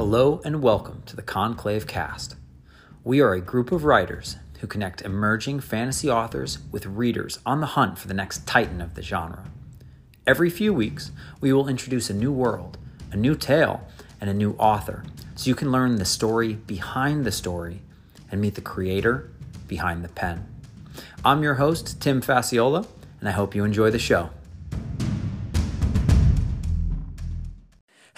Hello and welcome to the Conclave Cast. We are a group of writers who connect emerging fantasy authors with readers on the hunt for the next titan of the genre. Every few weeks, we will introduce a new world, a new tale, and a new author so you can learn the story behind the story and meet the creator behind the pen. I'm your host, Tim Fasciola, and I hope you enjoy the show.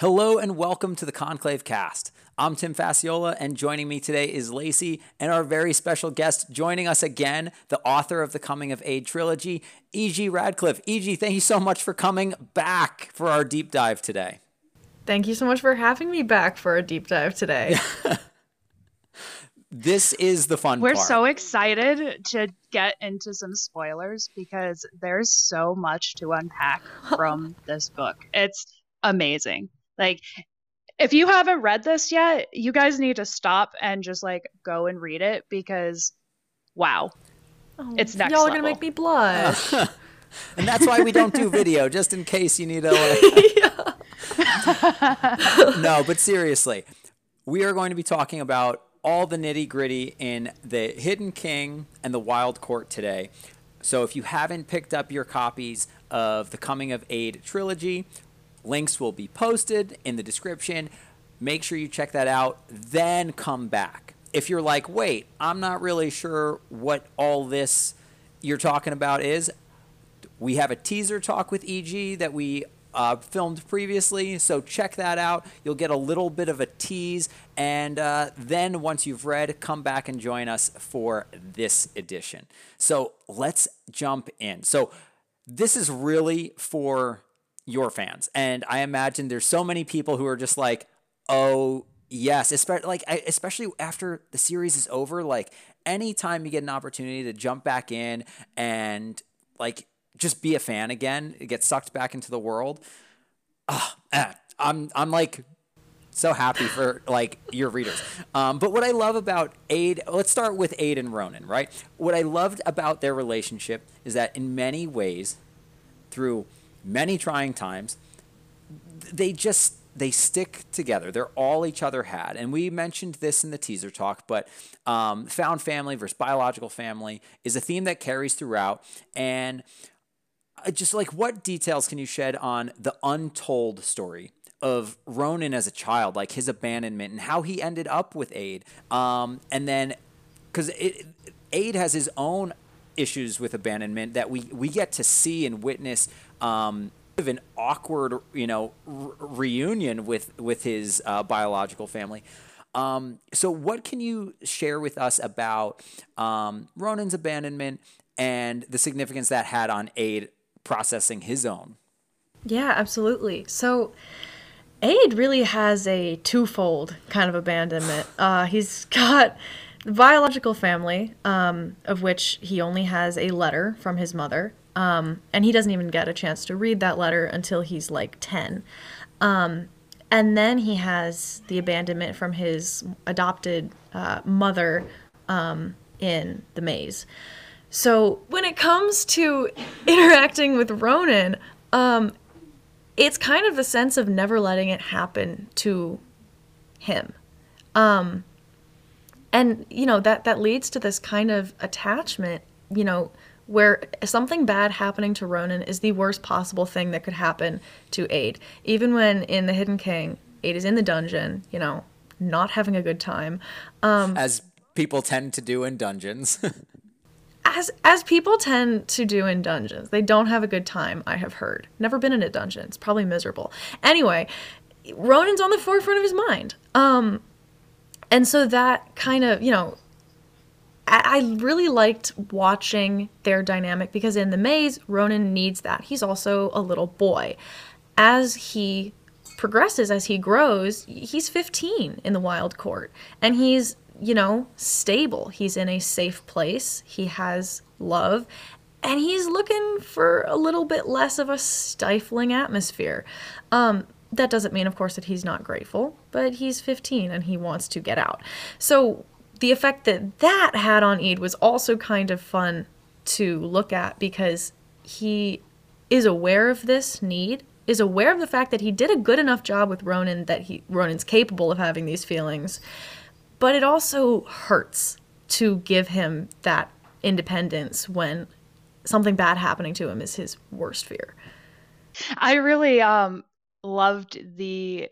Hello and welcome to the Conclave Cast. I'm Tim Fasciola, and joining me today is Lacey and our very special guest joining us again, the author of the Coming of Áed trilogy, E.G. Radcliff. E.G., thank you so much for coming back for our deep dive today. Thank you so much for having me back for a deep dive today. this is the fun We're part. so excited to get into some spoilers because there's so much to unpack from this book. It's amazing. Like if you haven't read this yet, you guys need to stop and just like go and read it because wow. Oh, It's next Y'all are gonna make me blush. and that's why we don't do video, just in case you need a. Like... no, but seriously, we are going to be talking about all the nitty gritty in the Hidden King and the Wild Court today. So if you haven't picked up your copies of the Coming of Áed trilogy, links will be posted in the description. Make sure you check that out, then come back. If you're like, wait, I'm not really sure what all this you're talking about is, we have a teaser talk with EG that we uh, filmed previously, so check that out. You'll get a little bit of a tease, and uh, then once you've read, come back and join us for this edition. So let's jump in. So this is really for your fans, and I imagine there's so many people who are just like, oh yes, especially like especially after the series is over, like anytime you get an opportunity to jump back in and like just be a fan again, get sucked back into the world. Eh, I'm I'm like so happy for like your readers. Um, but what I love about Áed, let's start with Áed and Ronan, right? What I loved about their relationship is that in many ways, through many trying times, they just they stick together. They're all each other had, and we mentioned this in the teaser talk. But um, found family versus biological family is a theme that carries throughout, and uh, just like what details can you shed on the untold story of Ronan as a child, like his abandonment and how he ended up with Áed, um, and then because Áed has his own issues with abandonment that we we get to see and witness. Um, of an awkward, you know, reunion with with his uh, biological family. Um, so, what can you share with us about um, Ronan's abandonment and the significance that had on Áed processing his own? yeah, absolutely. So Áed really has a twofold kind of abandonment. Uh, he's got biological family, um, of which he only has a letter from his mother. Um, and he doesn't even get a chance to read that letter until he's like 10. Um, and then he has the abandonment from his adopted uh, mother um, in the maze. So when it comes to interacting with Ronan, um, it's kind of a sense of never letting it happen to him. Um, and you know that that leads to this kind of attachment, you know, where something bad happening to Ronan is the worst possible thing that could happen to Áed. Even when in the Hidden King, Áed is in the dungeon, you know, not having a good time. Um, As people tend to do in dungeons. as as people tend to do in dungeons, they don't have a good time. I have heard. Never been in a dungeon. It's probably miserable. Anyway, Ronan's on the forefront of his mind. Um, and so that kind of you know, I, really liked watching their dynamic because in the maze, Ronan needs that. He's also a little boy. As he progresses, as he grows, he's 15 in the wild court, and he's you know, stable. He's in a safe place. He has love. And he's looking for a little bit less of a stifling atmosphere. Um, that doesn't mean, of course, that he's not grateful, but he's 15 and he wants to get out. So the effect that that had on Eid was also kind of fun to look at because he is aware of this need is aware of the fact that he did a good enough job with Ronan that he Ronan's capable of having these feelings. But it also hurts to give him that independence when something bad happening to him is his worst fear. I really um loved the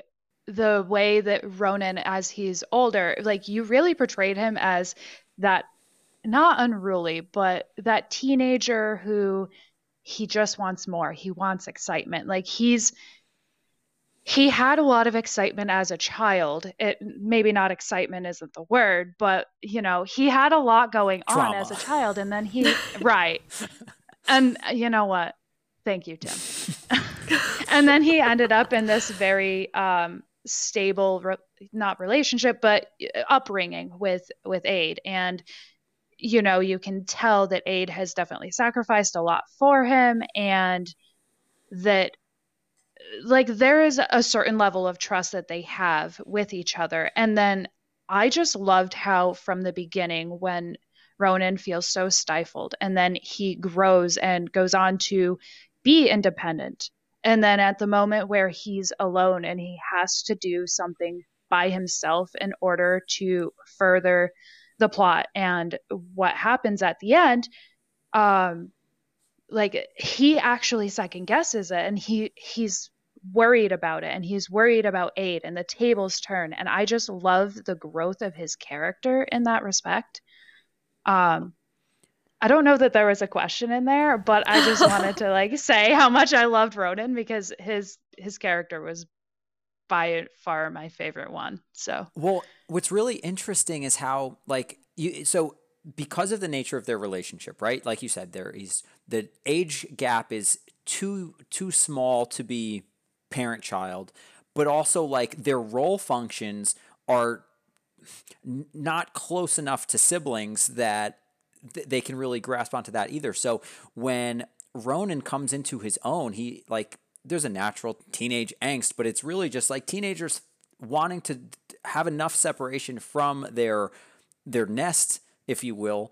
the way that Ronan as he's older, like you really portrayed him as that not unruly, but that teenager who he just wants more. He wants excitement. Like he's he had a lot of excitement as a child. It maybe not excitement isn't the word, but you know, he had a lot going Drama. on as a child and then he right. And you know what? Thank you, Tim. and then he ended up in this very um stable re- not relationship but upbringing with with Áed and you know, you can tell that Áed has definitely sacrificed a lot for him and that like there is a certain level of trust that they have with each other. And then I just loved how from the beginning when Ronan feels so stifled and then he grows and goes on to be independent. And then at the moment where he's alone and he has to do something by himself in order to further the plot and what happens at the end um like he actually second guesses it and he he's worried about it and he's worried about Áed and the tables turn and I just love the growth of his character in that respect. Um I don't know that there was a question in there, but I just wanted to like say how much I loved Ronan because his his character was by far my favorite one. So well, what's really interesting is how like you so because of the nature of their relationship, right? Like you said, there is the age gap is too too small to be parent child, but also like their role functions are n- not close enough to siblings that th- they can really grasp onto that either. So when Ronan comes into his own, he like there's a natural teenage angst, but it's really just like teenagers wanting to have enough separation from their their nest, if you will,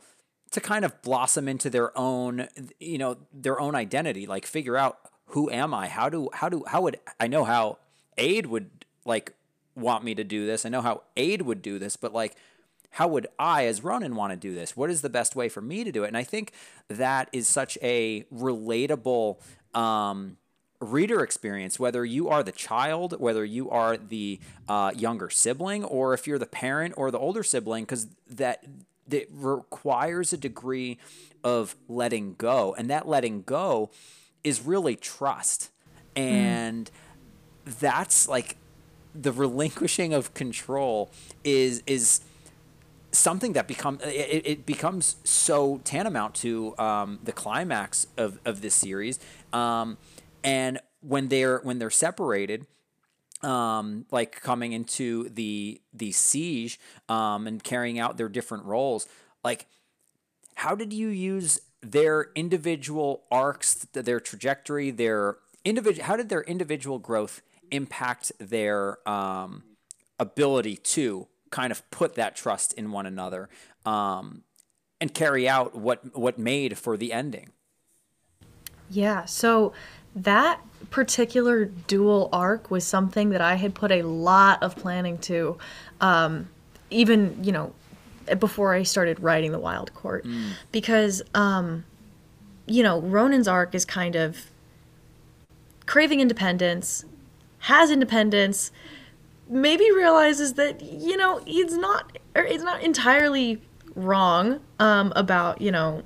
to kind of blossom into their own, you know, their own identity, like figure out who am I? How do how do how would I know how Áed would like want me to do this? I know how Áed would do this, but like how would I as Ronan want to do this? What is the best way for me to do it? And I think that is such a relatable um, reader experience, whether you are the child, whether you are the uh, younger sibling, or if you're the parent or the older sibling, because that that requires a degree of letting go, and that letting go is really trust, mm. and mm. that's like the relinquishing of control is is something that become it, it becomes so tantamount to um, the climax of, of this series. Um, and when they're when they're separated um, like coming into the the siege um, and carrying out their different roles like how did you use their individual arcs their trajectory their individual how did their individual growth impact their um, ability to kind of put that trust in one another um, and carry out what what made for the ending yeah so that particular dual arc was something that I had put a lot of planning to, um, even you know, before I started writing the Wild Court, mm. because um, you know Ronan's arc is kind of craving independence, has independence, maybe realizes that you know he's not he's not entirely wrong um, about you know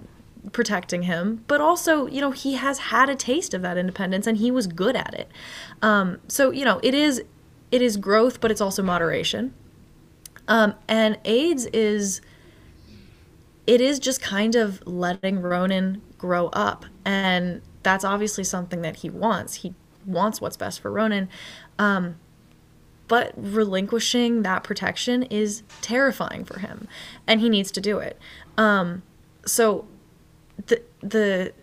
protecting him, but also, you know, he has had a taste of that independence and he was good at it. Um, so, you know, it is it is growth, but it's also moderation. Um, and Áed's is it is just kind of letting Ronan grow up, and that's obviously something that he wants. He wants what's best for Ronan. Um, but relinquishing that protection is terrifying for him, and he needs to do it. Um, so the the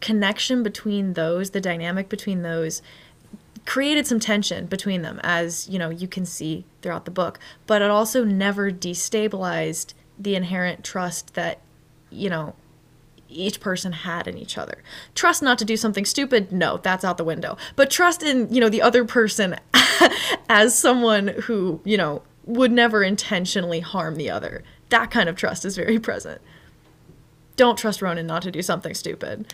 connection between those, the dynamic between those created some tension between them as, you know, you can see throughout the book, but it also never destabilized the inherent trust that, you know, each person had in each other. Trust not to do something stupid, no, that's out the window. But trust in, you know, the other person as someone who, you know, would never intentionally harm the other. That kind of trust is very present. Don't trust Ronan not to do something stupid.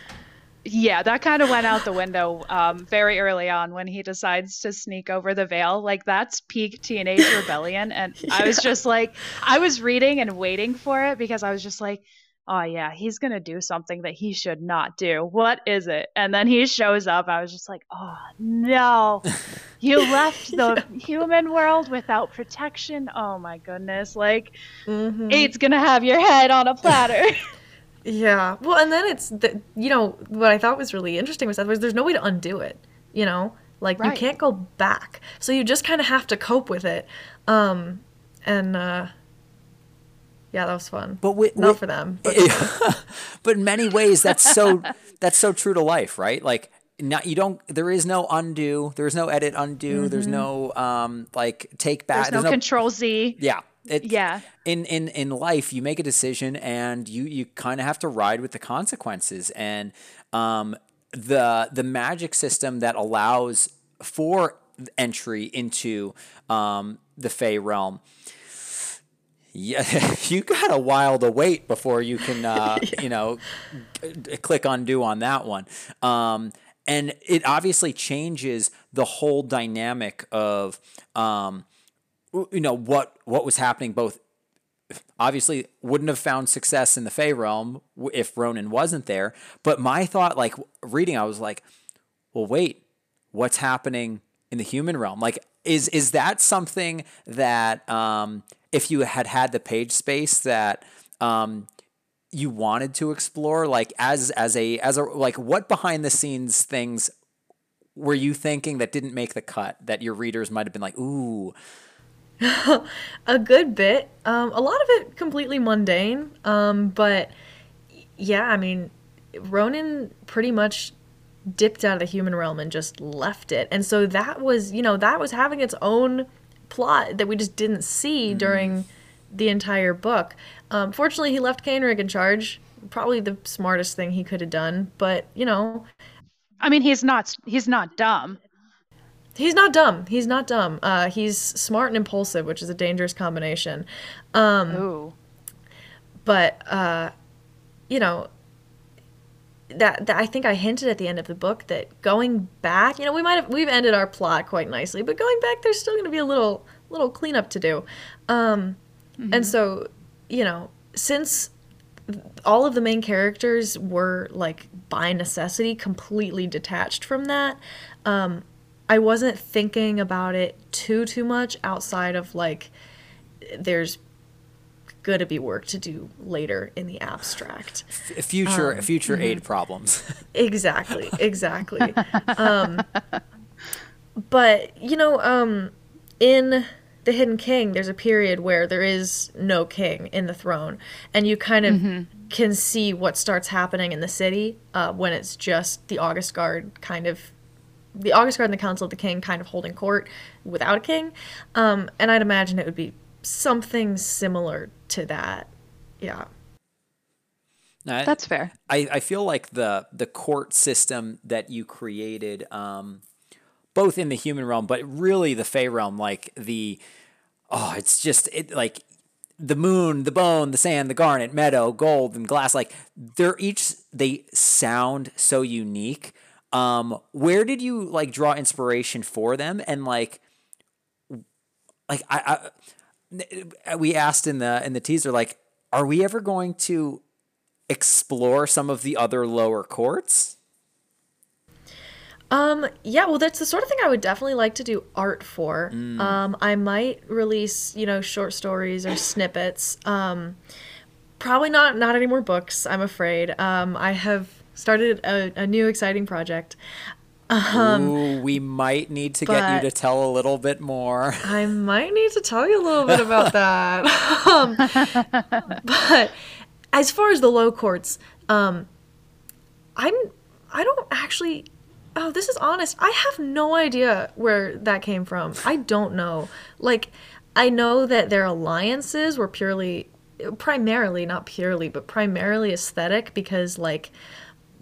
Yeah, that kind of went out the window um, very early on when he decides to sneak over the veil. Like that's peak teenage rebellion, and yeah. I was just like, I was reading and waiting for it because I was just like, oh yeah, he's gonna do something that he should not do. What is it? And then he shows up. I was just like, oh no, you left the human world without protection. Oh my goodness, like mm-hmm. Áed's gonna have your head on a platter. yeah, well, and then it's the, you know what I thought was really interesting was that was there's no way to undo it. You know, like right. you can't go back, so you just kind of have to cope with it. Um, and uh, yeah, that was fun. But we, not we, for them. But, but in many ways, that's so that's so true to life, right? Like, not you don't. There is no undo. There's no edit undo. Mm-hmm. There's no um like take back. There's no, there's no control Z. Yeah. It, yeah. In in in life, you make a decision and you you kind of have to ride with the consequences. And um the the magic system that allows for entry into um the Fey realm yeah, you got a while to wait before you can, uh, yeah. you know, click undo on that one. Um, and it obviously changes the whole dynamic of, um, you know, what what was happening. Both obviously wouldn't have found success in the Fey realm if Ronan wasn't there. But my thought, like reading, I was like, well, wait, what's happening in the human realm? Like, is is that something that um, if you had had the page space that um, you wanted to explore like as as a as a like what behind the scenes things were you thinking that didn't make the cut that your readers might have been like ooh. A good bit. Um, a lot of it completely mundane um, but yeah i mean ronan pretty much dipped out of the human realm and just left it. And so that was you know that was having its own plot that we just didn't see mm. during the entire book. Um, fortunately, he left Kainrig in charge. Probably the smartest thing he could have done, but you know, I mean, he's not he's not dumb. He's not dumb. He's not dumb. Uh, he's smart and impulsive, which is a dangerous combination. Um, Ooh. But uh, you know, that, that I think I hinted at the end of the book that going back, you know, we might have we've ended our plot quite nicely, but going back, there's still going to be a little little cleanup to do, um, mm-hmm. and so you know, since all of the main characters were like by necessity completely detached from that, um, I wasn't thinking about it too too much outside of like there's going to be work to do later in the abstract. F- future um, future mm-hmm. Áed problems. exactly, exactly. um, but you know, um, in the Hidden King, there's a period where there is no king in the throne, and you kind of mm-hmm. can see what starts happening in the city uh, when it's just the August Guard kind of the August Guard and the Council of the King kind of holding court without a king. Um, and I'd imagine it would be something similar to that. Yeah. That's fair. I, I feel like the the court system that you created, um, both in the human realm, but really the Fey realm, like the oh, it's just it like the moon, the bone, the sand, the garnet, meadow, gold, and glass. Like they're each they sound so unique. Um, where did you like draw inspiration for them? And like, like I, I we asked in the in the teaser like are we ever going to explore some of the other lower courts? Um yeah well that's the sort of thing i would definitely like to do art for. Mm. um i might release you know short stories or snippets. Um probably not not any more books i'm afraid. Um i have started a, a new exciting project um, Ooh, we might need to get you to tell a little bit more. I might need to tell you a little bit about that. um, but as far as the low courts, um, I'm I don't actually. Oh, this is honest. I have no idea where that came from. I don't know. Like, I know that their alliances were purely primarily, not purely, but primarily aesthetic because, like,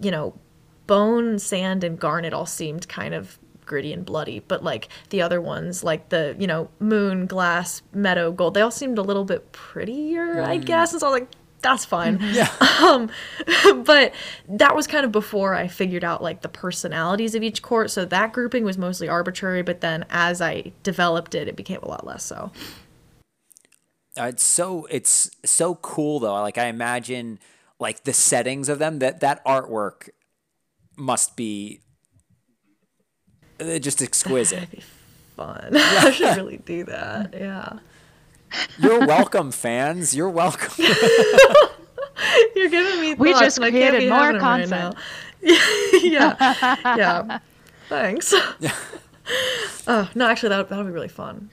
you know, bone, sand, and garnet all seemed kind of gritty and bloody, but like the other ones, like the, you know, moon, glass, meadow, gold, they all seemed a little bit prettier, mm. I guess. And so I was like, that's fine. Yeah. Um, but that was kind of before I figured out like the personalities of each court. So that grouping was mostly arbitrary, but then as I developed it, it became a lot less so. Uh, it's so it's so cool though. Like I imagine like the settings of them that that artwork must be uh, just exquisite. fun. I should really do that. Yeah. You're welcome, fans. You're welcome. You're giving me. We just created more content. Right yeah, yeah. Thanks. Yeah. Oh no, actually, that that would be really fun.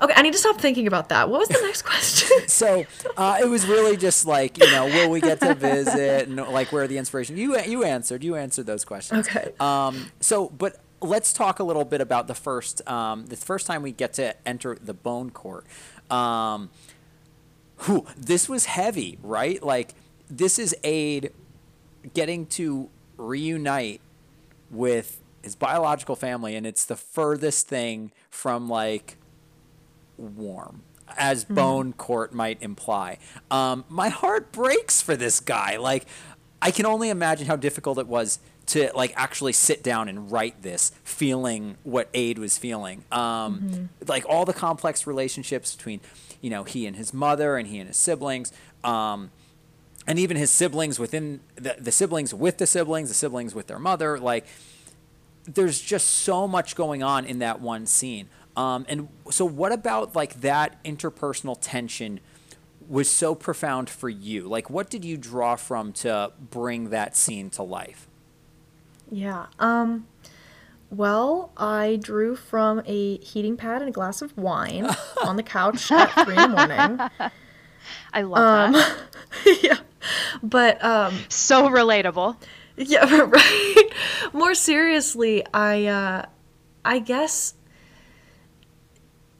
Okay, I need to stop thinking about that. What was the next question? so uh, it was really just like you know, will we get to visit and like where the inspiration? You you answered. You answered those questions. Okay. Um. So, but let's talk a little bit about the first um the first time we get to enter the Bone Court. Um. Whew, this was heavy, right? Like this is Áed getting to reunite with his biological family, and it's the furthest thing from like warm as bone court might imply. Um, my heart breaks for this guy. Like, I can only imagine how difficult it was to like actually sit down and write this, feeling what Áed was feeling. Um, mm-hmm. Like all the complex relationships between, you know, he and his mother, and he and his siblings. Um, and even his siblings within the, the siblings with the siblings, the siblings with their mother, like there's just so much going on in that one scene. Um, and so, what about like that interpersonal tension was so profound for you? Like, what did you draw from to bring that scene to life? Yeah. Um, well, I drew from a heating pad and a glass of wine on the couch at three in the morning. I love um, that. yeah, but um, so relatable. Yeah, right. More seriously, I uh, I guess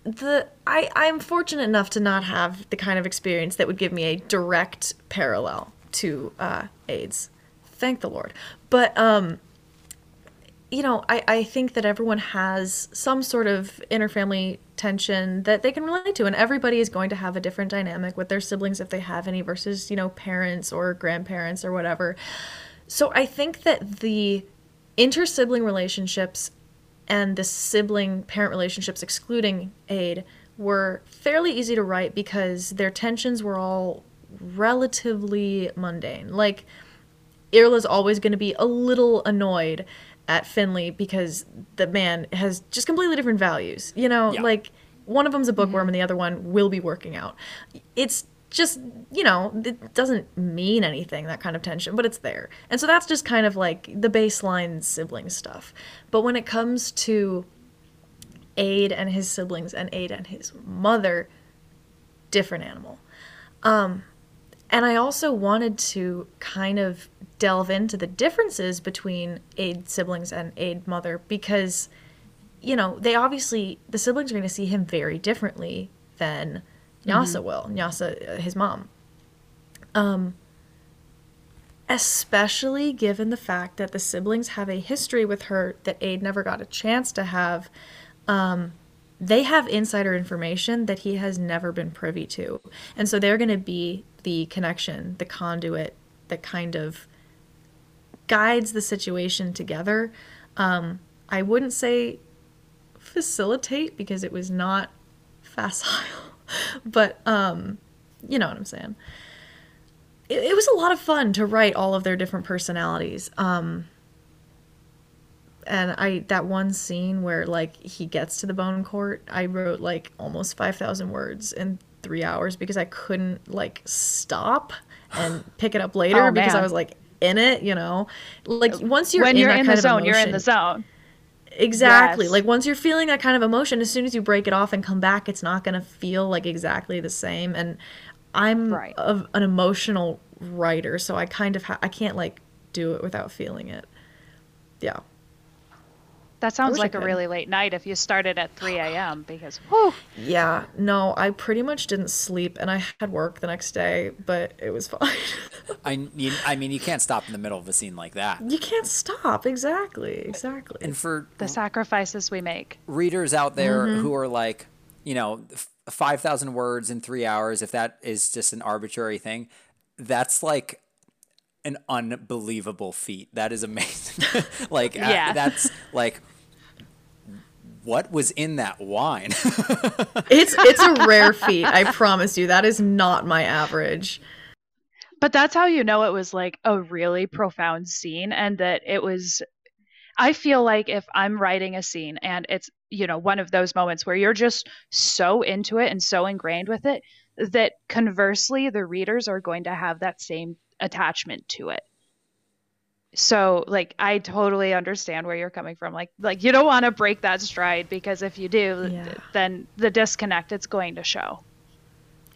the I I'm fortunate enough to not have the kind of experience that would give me a direct parallel to uh, Áed's. Thank the Lord. But um, you know, I I think that everyone has some sort of interfamily tension that they can relate to, and everybody is going to have a different dynamic with their siblings if they have any versus you know parents or grandparents or whatever. So I think that the inter sibling relationships and the sibling parent relationships, excluding Áed, were fairly easy to write because their tensions were all relatively mundane. Like, Irula's always going to be a little annoyed at Finley because the man has just completely different values. You know, yeah. like one of them's a bookworm mm-hmm. and the other one will be working out. It's just you know it doesn't mean anything that kind of tension but it's there. And so that's just kind of like the baseline sibling stuff. But when it comes to Áed and his siblings and Áed and his mother different animal. Um and i also wanted to kind of delve into the differences between Áed siblings and Áed mother because you know they obviously the siblings are going to see him very differently than Nyasa mm-hmm. will. Nyasa, uh, his mom. Um, especially given the fact that the siblings have a history with her that Áed never got a chance to have. Um, they have insider information that he has never been privy to. And so they're going to be the connection, the conduit that kind of guides the situation together. Um, I wouldn't say facilitate because it was not facile but um, you know what I'm saying. It, it, was a lot of fun to write all of their different personalities. Um, and I that one scene where like he gets to the bone court, I wrote like almost five thousand words in three hours because I couldn't like stop and pick it up later oh, because I was like in it, you know. Like once you're when in you're in the zone, emotion, you're in the zone. Exactly. Yes. Like once you're feeling that kind of emotion, as soon as you break it off and come back, it's not going to feel like exactly the same. And I'm right. a, an emotional writer, so I kind of ha- I can't like do it without feeling it. Yeah. That sounds like a really late night if you started at 3 a.m. because, whew, Yeah, no, I pretty much didn't sleep and I had work the next day, but it was fine. I, you, I mean, you can't stop in the middle of a scene like that. you can't stop. Exactly. Exactly. And for the sacrifices we make. readers out there Mm-hmm. who are like, you know, 5,000 words in three hours, if that is just an arbitrary thing, that's like an unbelievable feat. That is amazing. like, a- Yeah. that's like, what was in that wine? It's it's a rare feat, I promise you. That is not my average. But that's how you know it was like a really profound scene and that it was I feel like if I'm writing a scene and it's, you know, one of those moments where you're just so into it and so ingrained with it that conversely the readers are going to have that same attachment to it. So, like I totally understand where you're coming from. Like like you don't want to break that stride because if you do, Yeah. then the disconnect it's going to show.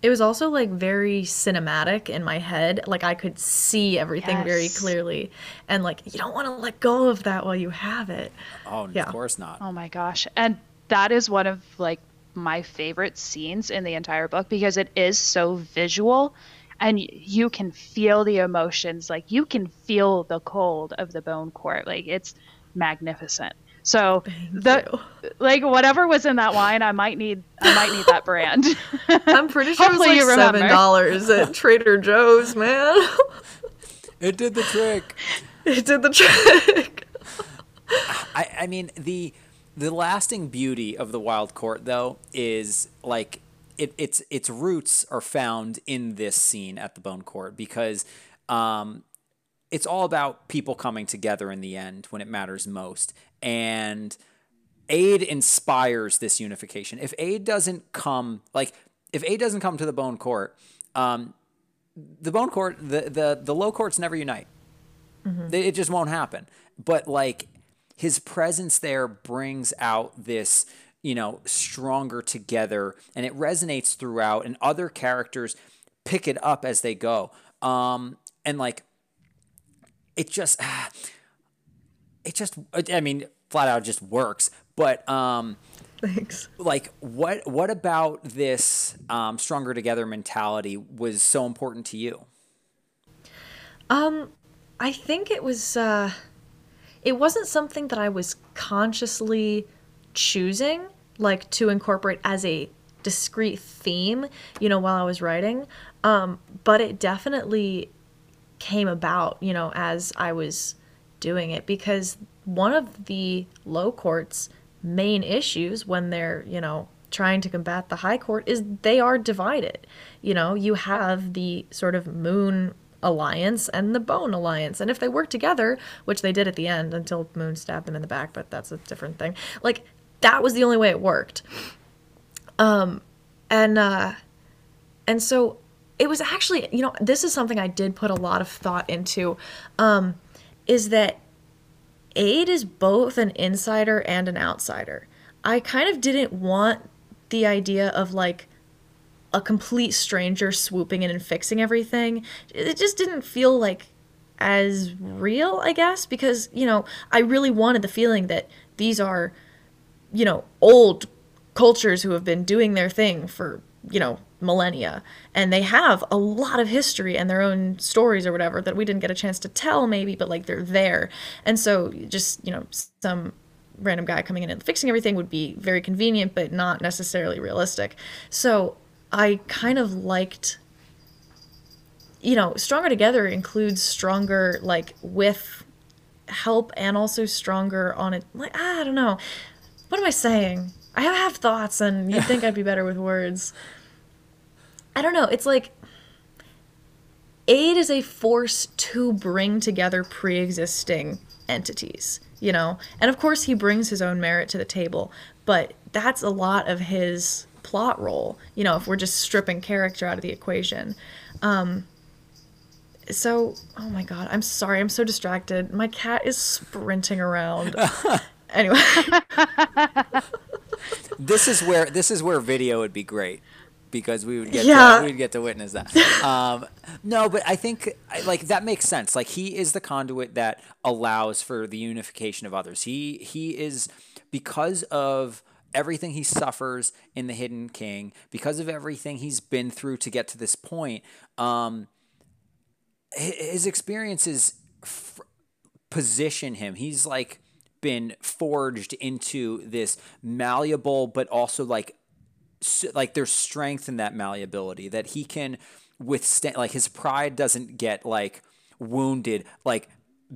It was also like very cinematic in my head. Like I could see everything very clearly. And like you don't want to let go of that while you have it. oh, Yeah. of course not. Oh my gosh. And that is one of like my favorite scenes in the entire book because it is so visual and you can feel the emotions like you can feel the cold of the bone court like it's magnificent so the like whatever was in that wine i might need i might need that brand I'm pretty sure it was like you seven dollars at Trader Joe's, man. It did the trick. it did the trick. I, I mean the the lasting beauty of the wild court though is like it, its its roots are found in this scene at the bone court because um, it's all about people coming together in the end when it matters most. And Áed inspires this unification. If Áed doesn't come like if Áed doesn't come to the bone court um, the bone court the, the the low courts never unite. They- it just won't happen. But like his presence there brings out this you know stronger together and it resonates throughout and other characters pick it up as they go. Um and like it just it just i mean flat out just works but um Thanks. like what what about this um, stronger together mentality was so important to you? Um, I think it was uh it wasn't something that I was consciously choosing like to incorporate as a discrete theme, you know, while I was writing. Um, but it definitely came about, you know, as I was doing it because one of the low court's main issues when they're, you know, trying to combat the high court is they are divided. You know, you have the sort of moon alliance and the bone alliance. And if they work together, which they did at the end until Moon stabbed them in the back, but that's a different thing. Like that was the only way it worked. Um and uh and so it was actually, you know, this is something I did put a lot of thought into, um, is that Áed is both an insider and an outsider. I kind of didn't want the idea of like a complete stranger swooping in and fixing everything. It just didn't feel like as real, I guess, because, you know, I really wanted the feeling that these are, you know, old cultures who have been doing their thing for, you know, millennia. And they have a lot of history and their own stories or whatever that we didn't get a chance to tell, maybe, but like they're there. And so just, you know, some random guy coming in and fixing everything would be very convenient, but not necessarily realistic. So I kind of liked you know, stronger together includes stronger like with help and also stronger on it. Like I don't know, what am I saying? I have, thoughts, and you'd think I'd be better with words. I don't know. It's like Áed is a force to bring together pre-existing entities, you know. And of course, he brings his own merit to the table, but that's a lot of his plot role. You know, if we're just stripping character out of the equation. Um, so, oh my god, I'm sorry, I'm so distracted. My cat is sprinting around. anyway, this is where this is where video would be great because we would get Yeah. to, we'd get to witness that. Um, no, but I think like that makes sense. Like he is the conduit that allows for the unification of others. He he is because of everything he suffers in the Hidden King, because of everything he's been through to get to this point. Um, his experiences f- position him. He's like been forged into this malleable, but also like like there's strength in that malleability that he can withstand. Like his pride doesn't get like wounded, like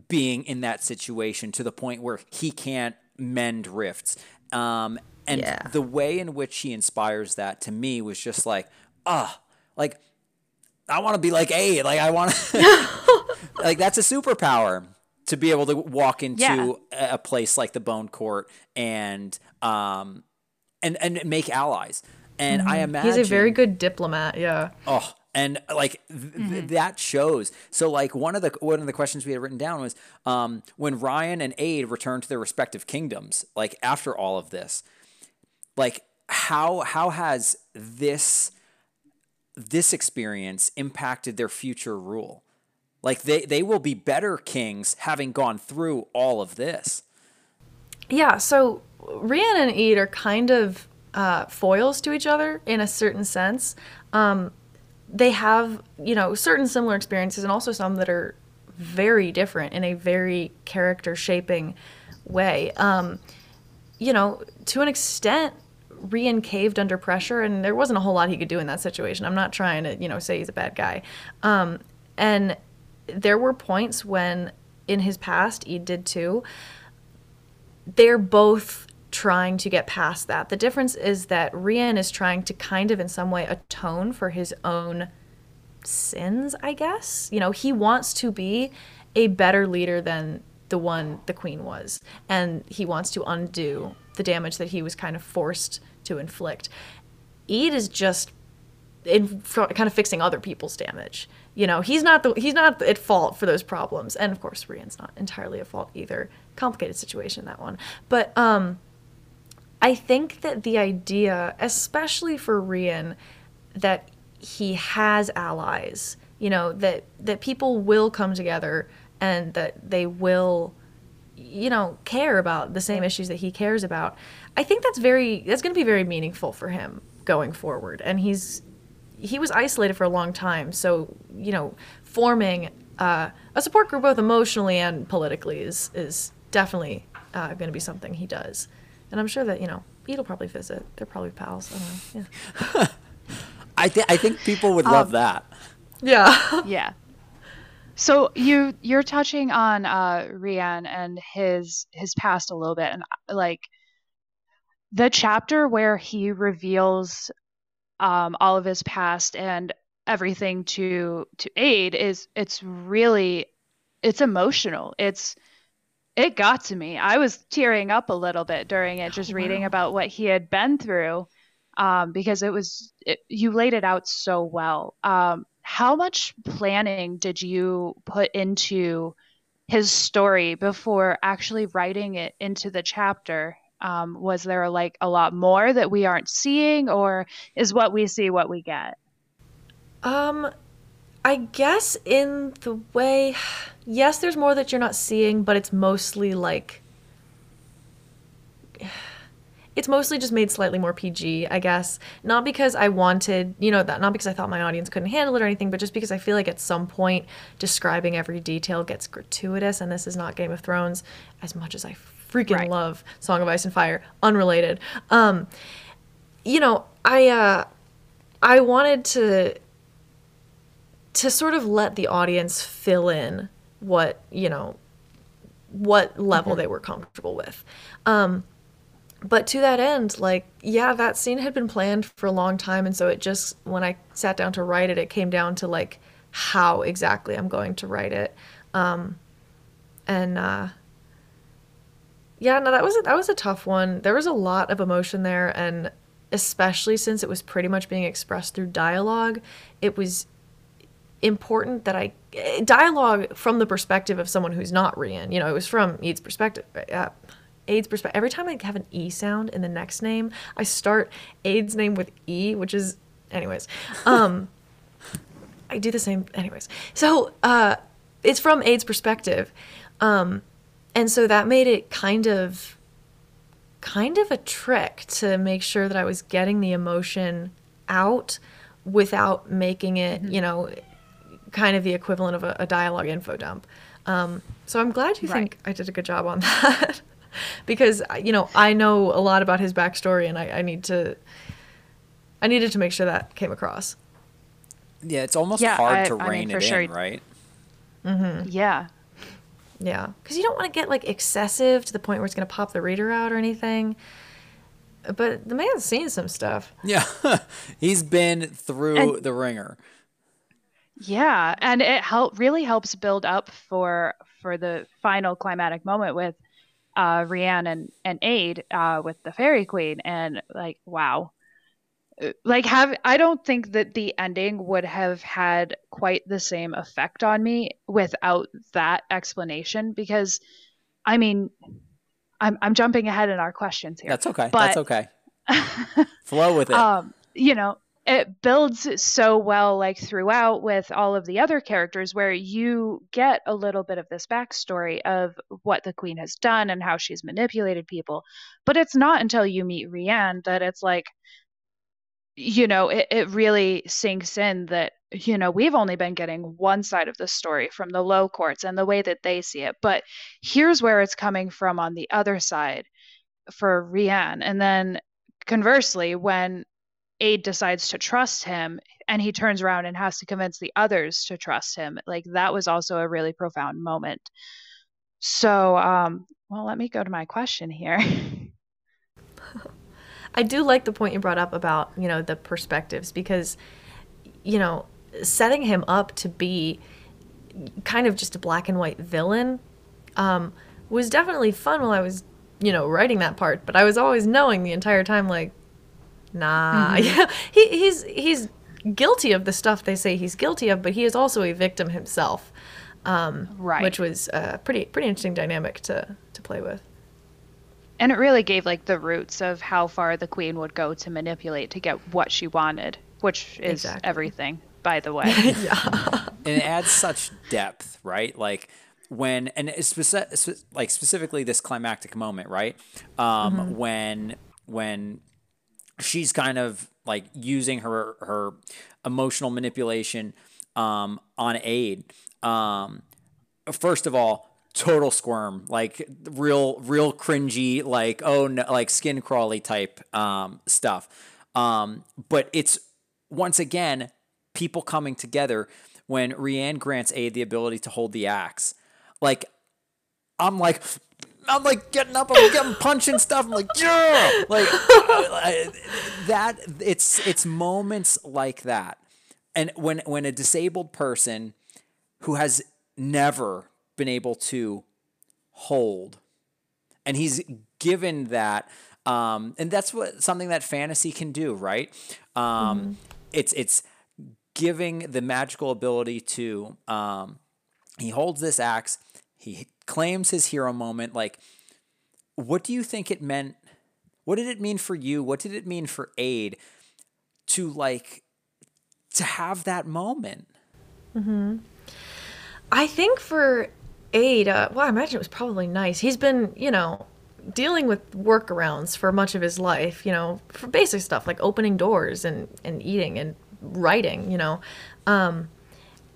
being in that situation to the point where he can't mend rifts. Um, and Yeah. the way in which he inspires that to me was just like, ah, like I want to be like A. Like I want to, like that's a superpower to be able to walk into Yeah. a place like the Bone Court and um and and make allies. And I imagine Mm-hmm. He's a very good diplomat. Yeah. Oh, and like th- th- that shows. So like one of the one of the questions we had written down was um, when Rian and Áed returned to their respective kingdoms, like after all of this, like how how has this this experience impacted their future rule? Like they they will be better kings having gone through all of this. Yeah, so Rian and Eid are kind of uh, foils to each other in a certain sense. Um, they have, you know, certain similar experiences and also some that are very different in a very character shaping way. Um, you know, to an extent, Rian caved under pressure, and there wasn't a whole lot he could do in that situation. I'm not trying to, you know, say he's a bad guy. Um, and there were points when, in his past, Eid did too, they're both trying to get past that. The difference is that Rian is trying to kind of in some way atone for his own sins, I guess. You know, he wants to be a better leader than the one the queen was, and he wants to undo the damage that he was kind of forced to inflict. Eid is just in kind of fixing other people's damage. You know, he's not the he's not at fault for those problems, and of course, Rian's not entirely at fault either. Complicated situation that one, but um, I think that the idea, especially for Rian, that he has allies, you know, that that people will come together and that they will you know, care about the same issues that he cares about. I think that's very that's going to be very meaningful for him going forward. And he's he was isolated for a long time, so you know, forming uh, a support group both emotionally and politically is is definitely uh, going to be something he does. And I'm sure that you know, Eid'll probably visit. They're probably pals. I don't know. Yeah. I think I think people would love that. Yeah. yeah. So you you're touching on uh Rian and his his past a little bit and like the chapter where he reveals um all of his past and everything to to Áed is it's really it's emotional. It's it got to me. I was tearing up a little bit during it just reading wow. about what he had been through um because it was it, you laid it out so well. Um how much planning did you put into his story before actually writing it into the chapter? Um, was there like a lot more that we aren't seeing, or is what we see what we get? Um, I guess in the way, yes, there's more that you're not seeing, but it's mostly like, it's mostly just made slightly more PG, I guess. Not because I wanted, you know, that, not because I thought my audience couldn't handle it or anything, but just because I feel like at some point describing every detail gets gratuitous, and this is not Game of Thrones as much as I freaking Right. love Song of Ice and Fire, unrelated. Um, you know, I, uh, I wanted to to sort of let the audience fill in what you know what level they were comfortable with um but to that end like yeah that scene had been planned for a long time and so it just when i sat down to write it it came down to like how exactly i'm going to write it um and uh yeah no that was a, that was a tough one there was a lot of emotion there and especially since it was pretty much being expressed through dialogue it was important that I dialogue from the perspective of someone who's not Rian. You know, it was from Eid's perspective. Uh, Áed's perspective. Every time I have an E sound in the next name, I start Áed's name with E, which is anyways, um, I do the same. Anyways, so uh, it's from Áed's perspective, um, and so that made it kind of, kind of a trick to make sure that I was getting the emotion out without making it, you know, kind of the equivalent of a, a dialogue info dump. Um, so I'm glad you Right. think I did a good job on that. because you know I know a lot about his backstory, and I, I need to. I needed to make sure that came across. Yeah, it's almost Yeah, hard I- to I mean, rein for it sure. in, right? Yeah. Yeah, because you don't want to get like excessive to the point where it's going to pop the reader out or anything. But the man's seen some stuff. Yeah, he's been through And- the ringer. Yeah, and it help really helps build up for for the final climatic moment with uh Rian and and Áed uh with the Fairy Queen and like wow. Like have I don't think that the ending would have had quite the same effect on me without that explanation because I mean I'm I'm jumping ahead in our questions here. That's okay. But- That's okay. Flow with it. um you know it builds so well like throughout with all of the other characters where you get a little bit of this backstory of what the queen has done and how she's manipulated people but it's not until you meet Rian that it's like you know it, it really sinks in that you know we've only been getting one side of the story from the low courts and the way that they see it but here's where it's coming from on the other side for Rian and then conversely when Áed decides to trust him and he turns around and has to convince the others to trust him. Like that was also a really profound moment. So, um, well, let me go to my question here. I do like the point you brought up about, you know, the perspectives because, you know, setting him up to be kind of just a black and white villain um, was definitely fun while I was, you know, writing that part. But I was always knowing the entire time, like, nah, yeah, he, he's he's guilty of the stuff they say he's guilty of, but he is also a victim himself, um, Right. Which was a pretty pretty interesting dynamic to to play with. And it really gave like the roots of how far the queen would go to manipulate to get what she wanted, which is Exactly. everything, by the way. and it adds such depth, right? Like when and it's speci- like specifically this climactic moment, right? Um, When when she's kind of like using her her emotional manipulation um, on Áed. Um, first of all, total squirm, like real, real cringy, like oh no, like skin crawly type um, stuff. Um, but it's once again people coming together when Rian grants Áed the ability to hold the axe. Like I'm like. I'm like getting up, I'm getting punching stuff. I'm like, yeah, like I- that. It's it's moments like that, and when when a disabled person who has never been able to hold. And he's given that um, and that's what something that fantasy can do right? Um, it's it's giving the magical ability to um, he holds this axe he claims his hero moment like what do you think it meant what did it mean for you what did it mean for Áed to like to have that moment? I think for Áed, uh, well, I imagine it was probably nice. He's been, you know, dealing with workarounds for much of his life, you know, for basic stuff like opening doors and, and eating and writing, you know. Um,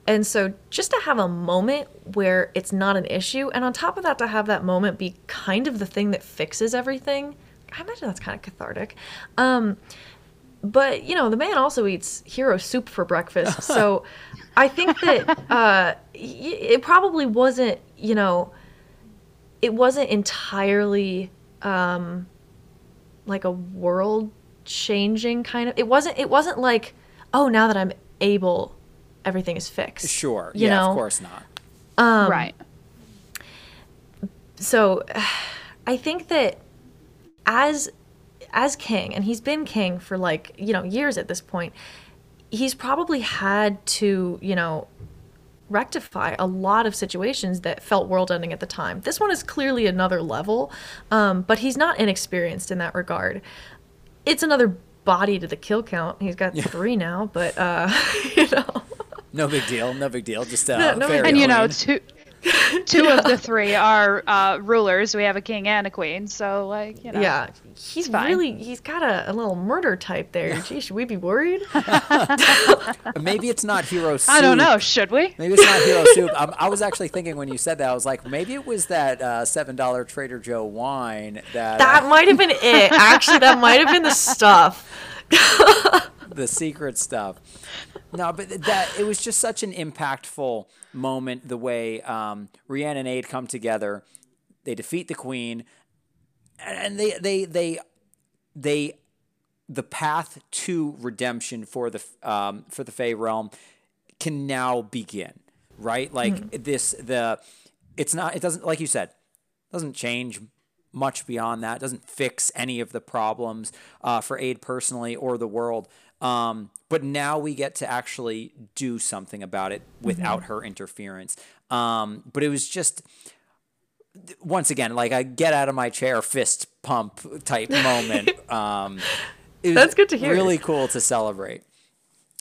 and so just to have a moment where it's not an issue, and on top of that, to have that moment be kind of the thing that fixes everything, I imagine that's kind of cathartic. Um, but you know the man also eats hero soup for breakfast so i think that uh it probably wasn't you know it wasn't entirely um like a world changing kind of it wasn't it wasn't like oh now that i'm able everything is fixed. Sure. You yeah know? of course not. Right. so I think that as as king, and he's been king for like you know years at this point, he's probably had to you know rectify a lot of situations that felt world ending at the time. This one is clearly another level, um, but he's not inexperienced in that regard. It's another body to the kill count. He's got three now, but uh, you know. No big deal. No big deal. Just uh, No- no and you know, clean. Two two of the three are uh, rulers. We have a king and a queen, so like you know. Yeah, he's fine. really he's got a, a little murder type there. Gee, should we be worried? maybe it's not hero soup. I don't know. Should we? Maybe it's not hero soup. Um, I was actually thinking when you said that, I was like, maybe it was that uh, seven dollar Trader Joe wine that, uh, That might have been it. Actually, that might have been the stuff. the secret stuff. No, but that it was just such an impactful moment. The way um, Rian and Áed come together, they defeat the Queen, and they they they they the path to redemption for the um, for the fae realm can now begin. Right, like this the it's not it doesn't like you said doesn't change much beyond that. Doesn't fix any of the problems uh, for Áed personally or the world. Um, but now we get to actually do something about it without her interference. Um, but it was just once again like a get out of my chair fist pump type moment. Um, That's good to hear. Really cool to celebrate.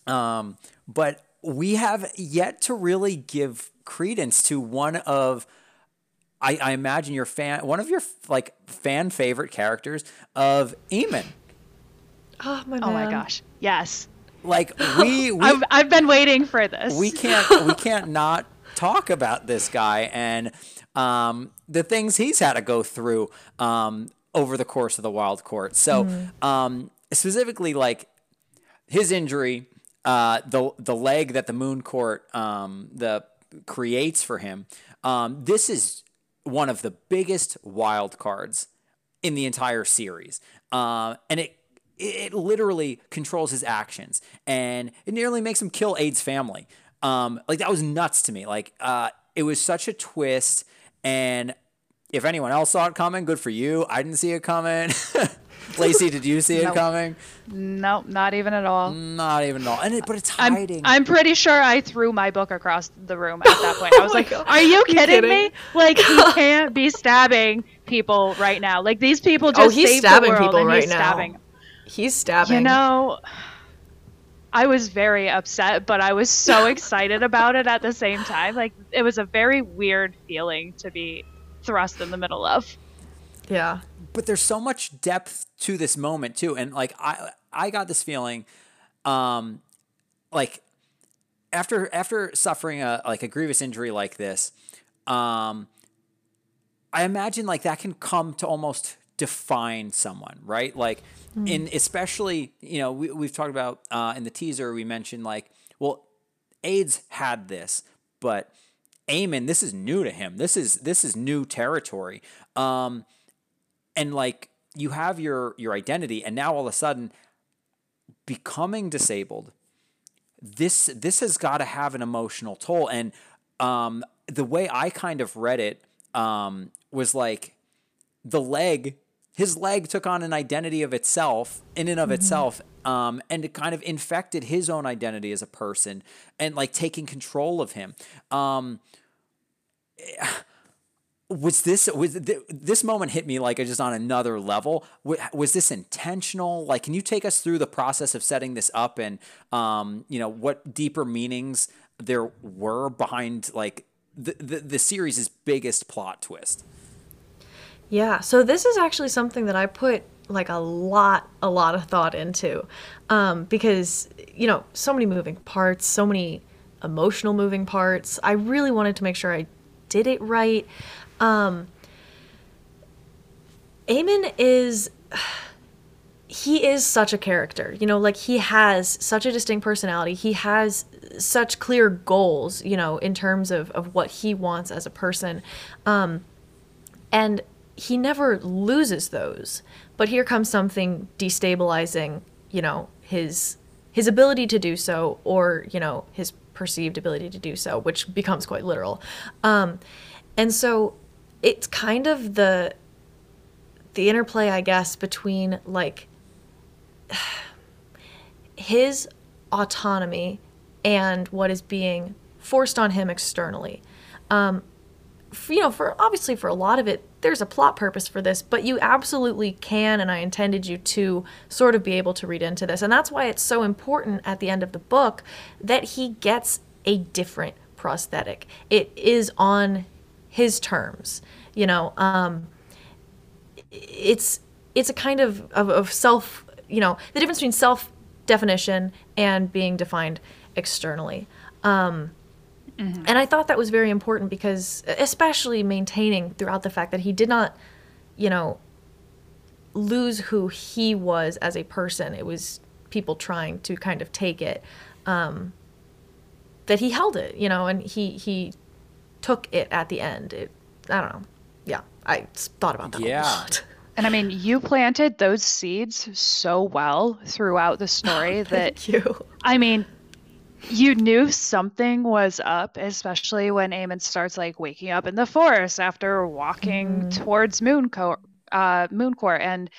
Um, but we have yet to really give credence to one of I, I imagine your fan one of your like fan favorite characters of Eamon. Oh my Oh my gosh. Yes. Like we we, I've, I've been waiting for this. we can't we can't not talk about this guy and um, the things he's had to go through um, over the course of the wild court. So um, specifically, like his injury, uh, the the leg that the moon court um, the creates for him. Um, this is one of the biggest wild cards in the entire series, uh, and it it literally controls his actions, and it nearly makes him kill Áed's family. Um, like that was nuts to me. Like uh, it was such a twist, and if anyone else saw it coming, good for you. I didn't see it coming. Lacey, did you see it Nope. coming? Nope, not even at all. Not even at all. And it, but it's I'm, hiding. I'm pretty sure I threw my book across the room at that point. I was my like, God. "Are you You kidding, kidding? me? Like he can't be stabbing people right now. Like these people just Oh, he's saved stabbing the world people and right he's now. stabbing. He's stabbing. You know, I was very upset, but I was so excited about it at the same time. Like it was a very weird feeling to be thrust in the middle of. Yeah. but there's so much depth to this moment too and like i i got this feeling um like after after suffering a like a grievous injury like this um i imagine like that can come to almost define someone right like in especially you know we, we've talked about uh in the teaser we mentioned like well Áed's had this but Eamon, this is new to him. This is this is new territory. Um, and like you have your your identity and now all of a sudden becoming disabled this this has got to have an emotional toll and um the way i kind of read it um was like the leg his leg took on an identity of itself in and of itself um, and it kind of infected his own identity as a person and like taking control of him. Um, was this was th- this moment hit me like just on another level. Wa- was this intentional? Like can you take us through the process of setting this up and um you know what deeper meanings there were behind like the the, the series' biggest plot twist Yeah, so this is actually something that I put like a lot, a lot of thought into, um, because you know, so many moving parts, so many emotional moving parts. I really wanted to make sure I did it right. Um, Eamon is he is such a character. You know, like he has such a distinct personality. He has such clear goals, you know, in terms of, of what he wants as a person. Um, and he never loses those. But here comes something destabilizing, you know, his his ability to do so or, you know, his perceived ability to do so, which becomes quite literal. Um, and so it's kind of the the interplay, I guess, between like his autonomy and what is being forced on him externally. Um, you know, for obviously for a lot of it, there's a plot purpose for this, but you absolutely can, and I intended you to sort of be able to read into this. And that's why it's so important at the end of the book that he gets a different prosthetic. It is on his terms, you know. Um, it's it's a kind of, of, of self, you know, the difference between self definition and being defined externally. Um, Mm-hmm. And I thought that was very important because, especially maintaining throughout the fact that he did not, you know, lose who he was as a person. It was people trying to kind of take it. Um, that he held it, you know, and he he took it at the end. It, I don't know. Yeah, I thought about that yeah. a lot. And I mean, you planted those seeds so well throughout the story oh, that you. I mean, you knew something was up, especially when Aemon starts like waking up in the forest after walking mm. towards Mooncourt, uh, Mooncourt, and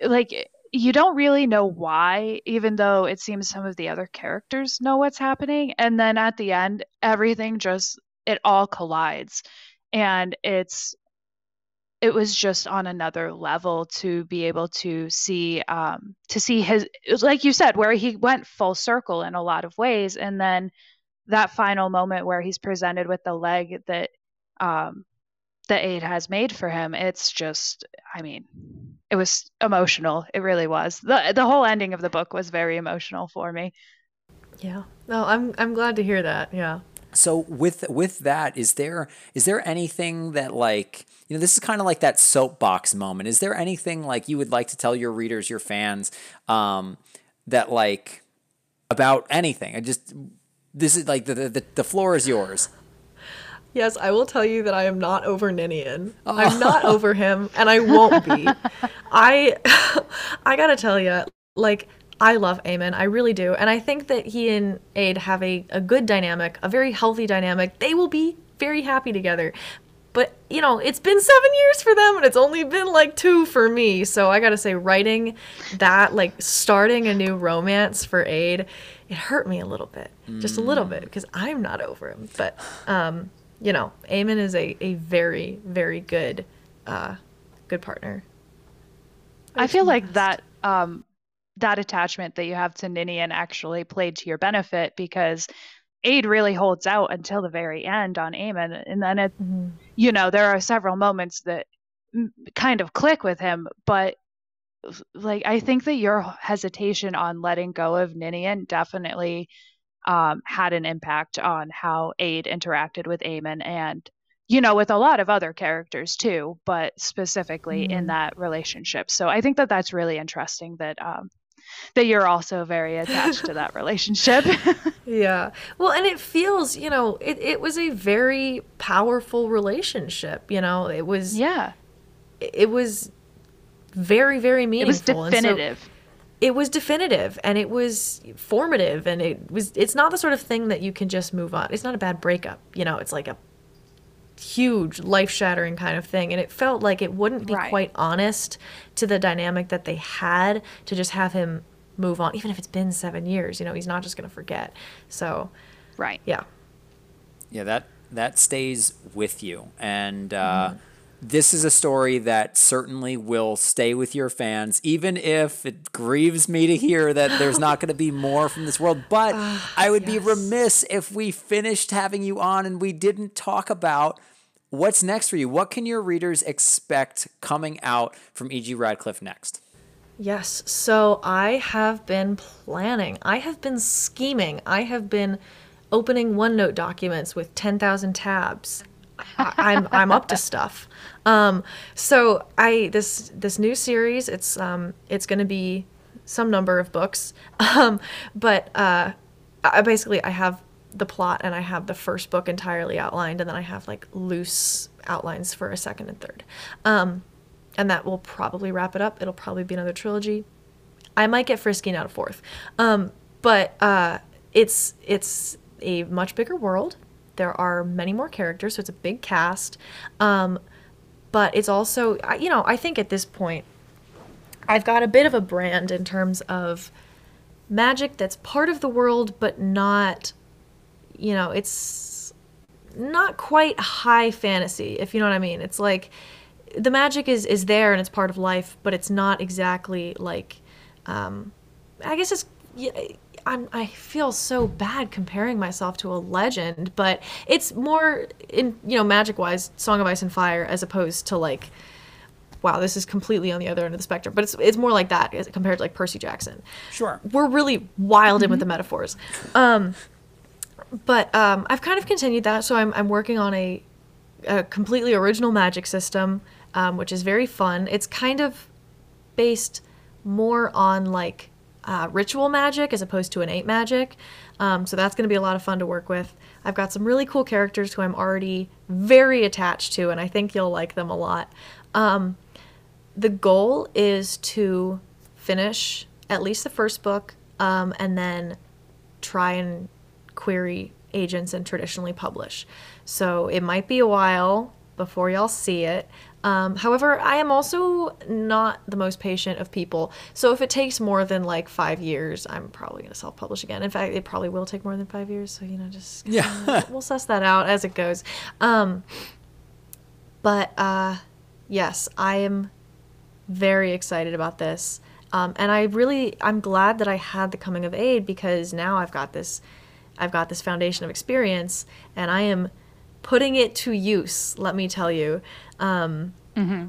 like you don't really know why, even though it seems some of the other characters know what's happening. And then at the end, everything just it all collides, and it's it was just on another level to be able to see um, to see his like you said where he went full circle in a lot of ways and then that final moment where he's presented with the leg that um, the Áed has made for him it's just i mean it was emotional it really was. The the whole ending of the book was very emotional for me. Yeah. No i'm i'm glad to hear that yeah so with with that is there is there anything that like you know, this is kind of like that soapbox moment. Is there anything like you would like to tell your readers, your fans, um, that like about anything? I just this is like the the, the floor is yours. Yes, I will tell you that I am not over Ninian. Oh. I'm not over him, and I won't be. I, I gotta tell you, like I love Aemon, I really do, and I think that he and Áed have a, a good dynamic, a very healthy dynamic. They will be very happy together. But, you know, it's been seven years for them and it's only been like two for me. So I gotta say, writing that, like starting a new romance for Áed, it hurt me a little bit. Mm. Just a little bit, because I'm not over him. But, um, you know, Aemon is a, a very, very good, uh, good partner. I feel like that um, that attachment that you have to Ninian actually played to your benefit because Áed really holds out until the very end on Aemon, and then it, mm-hmm. you know, there are several moments that kind of click with him, but like I think that your hesitation on letting go of Ninian definitely um, had an impact on how Áed interacted with Aemon and you know with a lot of other characters too, but specifically mm-hmm. in that relationship. So I think that that's really interesting that um, that you're also very attached to that relationship. yeah. Well, and it feels, you know, it, it was a very powerful relationship, you know, it was, yeah, it was very, very meaningful. It was definitive. So it was definitive and it was formative and it was, it's not the sort of thing that you can just move on. It's not a bad breakup, you know, it's like a huge life shattering kind of thing and it felt like it wouldn't be right. quite honest to the dynamic that they had to just have him move on even if it's been 7 years you know he's not just going to forget so right yeah yeah that that stays with you and uh, mm-hmm. This is a story that certainly will stay with your fans even if it grieves me to hear that there's not going to be more from this world but uh, i would yes. be remiss if we finished having you on and we didn't talk about What's next for you? What can your readers expect coming out from E.G. Radcliff next? Yes, so I have been planning. I have been scheming. I have been opening OneNote documents with 10,000 tabs. I'm I'm up to stuff. Um, so I this this new series it's um it's going to be some number of books. Um, but uh, I basically I have the plot and I have the first book entirely outlined and then I have like loose outlines for a second and third. Um, and that will probably wrap it up. It'll probably be another trilogy. I might get frisky out of fourth. Um, but uh, it's it's a much bigger world. There are many more characters, so it's a big cast. Um, but it's also, you know, I think at this point, I've got a bit of a brand in terms of magic that's part of the world, but not you know, it's not quite high fantasy, if you know what I mean. It's like the magic is is there and it's part of life, but it's not exactly like. Um, I guess it's. Yeah, I'm, I feel so bad comparing myself to a legend, but it's more in you know magic wise, Song of Ice and Fire, as opposed to like, wow, this is completely on the other end of the spectrum. But it's it's more like that compared to like Percy Jackson. Sure, we're really wild mm-hmm. in with the metaphors. Um, but um, I've kind of continued that, so I'm I'm working on a, a completely original magic system, um, which is very fun. It's kind of based more on like uh, ritual magic as opposed to innate magic. Um, so that's going to be a lot of fun to work with. I've got some really cool characters who I'm already very attached to, and I think you'll like them a lot. Um, the goal is to finish at least the first book um, and then try and query agents and traditionally publish. So it might be a while before y'all see it. Um, however, I am also not the most patient of people. So if it takes more than like five years, I'm probably going to self publish again. In fact, it probably will take more than five years. So, you know, just yeah, we'll suss that out as it goes. Um, but uh, yes, I am very excited about this. Um, and I really, I'm glad that I had the coming of Áed because now I've got this, I've got this foundation of experience, and I am putting it to use. Let me tell you. Um, mm-hmm.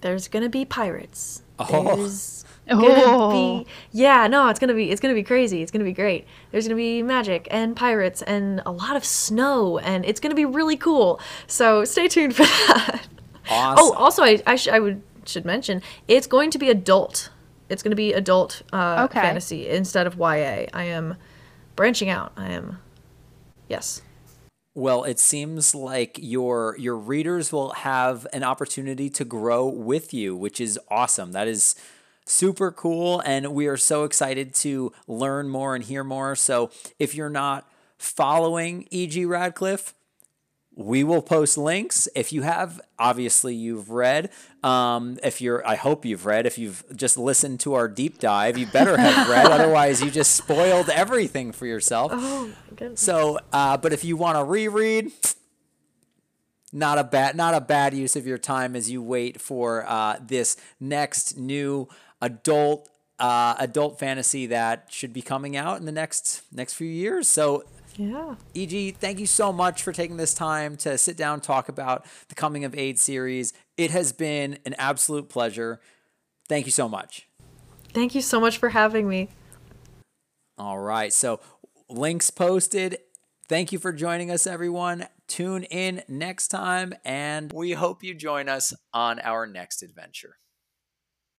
There's gonna be pirates. Oh. There's gonna oh. be yeah, no, it's gonna be it's gonna be crazy. It's gonna be great. There's gonna be magic and pirates and a lot of snow, and it's gonna be really cool. So stay tuned for that. Awesome. Oh, also, I I, sh- I would should mention it's going to be adult. It's going to be adult uh, okay. fantasy instead of YA. I am branching out. I am, yes. Well, it seems like your your readers will have an opportunity to grow with you, which is awesome. That is super cool and we are so excited to learn more and hear more. So, if you're not following EG Radcliff, we will post links. If you have obviously you've read um, if you're i hope you've read if you've just listened to our deep dive you better have read otherwise you just spoiled everything for yourself. Oh, so uh, but if you want to reread not a bad not a bad use of your time as you wait for uh, this next new adult uh, adult fantasy that should be coming out in the next next few years. So yeah. EG, thank you so much for taking this time to sit down and talk about the Coming of Áed series. It has been an absolute pleasure. Thank you so much. Thank you so much for having me. All right. So, links posted. Thank you for joining us, everyone. Tune in next time, and we hope you join us on our next adventure.